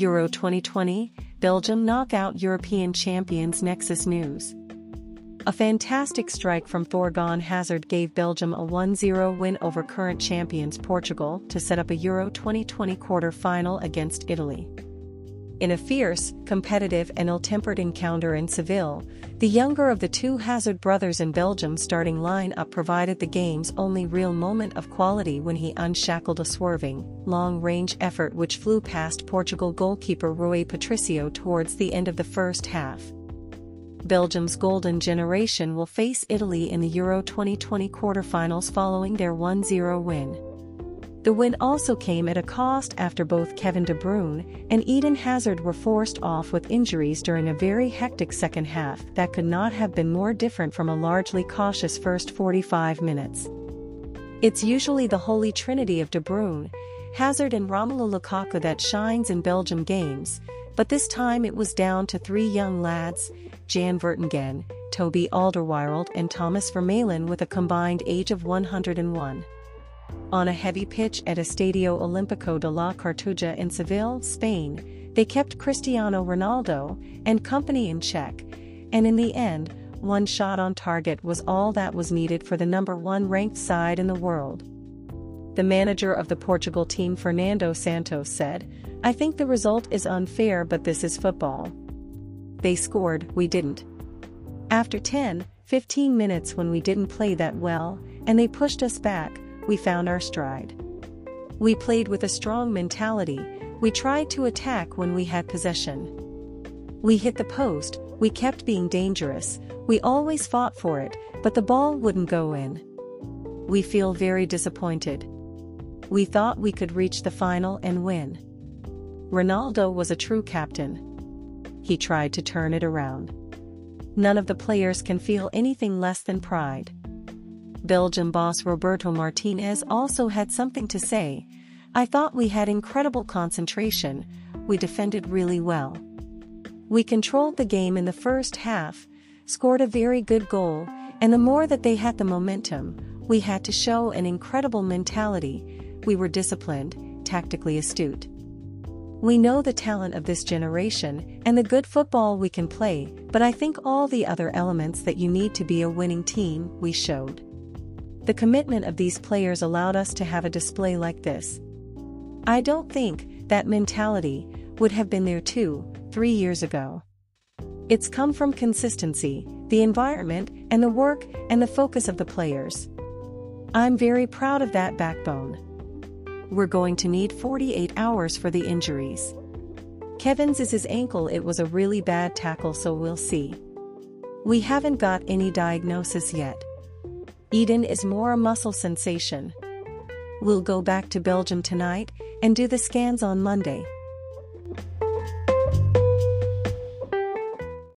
Euro 2020, Belgium knock out European champions Nexus News. A fantastic strike from Thorgan Hazard gave Belgium a 1-0 win over current champions Portugal to set up a Euro 2020 quarter-final against Italy. In a fierce, competitive and ill-tempered encounter in Seville, the younger of the two Hazard brothers in Belgium's starting line-up provided the game's only real moment of quality when he unshackled a swerving, long-range effort which flew past Portugal goalkeeper Rui Patricio towards the end of the first half. Belgium's golden generation will face Italy in the Euro 2020 quarterfinals following their 1-0 win. The win also came at a cost after both Kevin De Bruyne and Eden Hazard were forced off with injuries during a very hectic second half that could not have been more different from a largely cautious first 45 minutes. It's usually the holy trinity of De Bruyne, Hazard and Romelu Lukaku that shines in Belgium games, but this time it was down to three young lads, Jan Vertonghen, Toby Alderweireld and Thomas Vermaelen with a combined age of 101. On a heavy pitch at Estadio Olímpico de la Cartuja in Seville, Spain, they kept Cristiano Ronaldo and company in check, and in the end, one shot on target was all that was needed for the number one ranked side in the world. The manager of the Portugal team Fernando Santos said, I think the result is unfair but this is football. They scored, we didn't. After 10, 15 minutes when we didn't play that well, and they pushed us back, we found our stride. We played with a strong mentality, we tried to attack when we had possession. We hit the post, we kept being dangerous, we always fought for it, but the ball wouldn't go in. We feel very disappointed. We thought we could reach the final and win. Ronaldo was a true captain he tried to turn it around. None of the players can feel anything less than pride. Belgium boss Roberto Martinez also had something to say. I thought we had incredible concentration, we defended really well. We controlled the game in the first half, scored a very good goal, and the more that they had the momentum, we had to show an incredible mentality, we were disciplined, tactically astute. We know the talent of this generation and the good football we can play, but I think all the other elements that you need to be a winning team, we showed. The commitment of these players allowed us to have a display like this. I don't think that mentality would have been there two, three years ago. It's come from consistency, the environment, and the work and the focus of the players. I'm very proud of that backbone we're going to need 48 hours for the injuries. Kevin's is his ankle it was a really bad tackle so we'll see. We haven't got any diagnosis yet. Eden is more a muscle sensation. We'll go back to Belgium tonight and do the scans on Monday.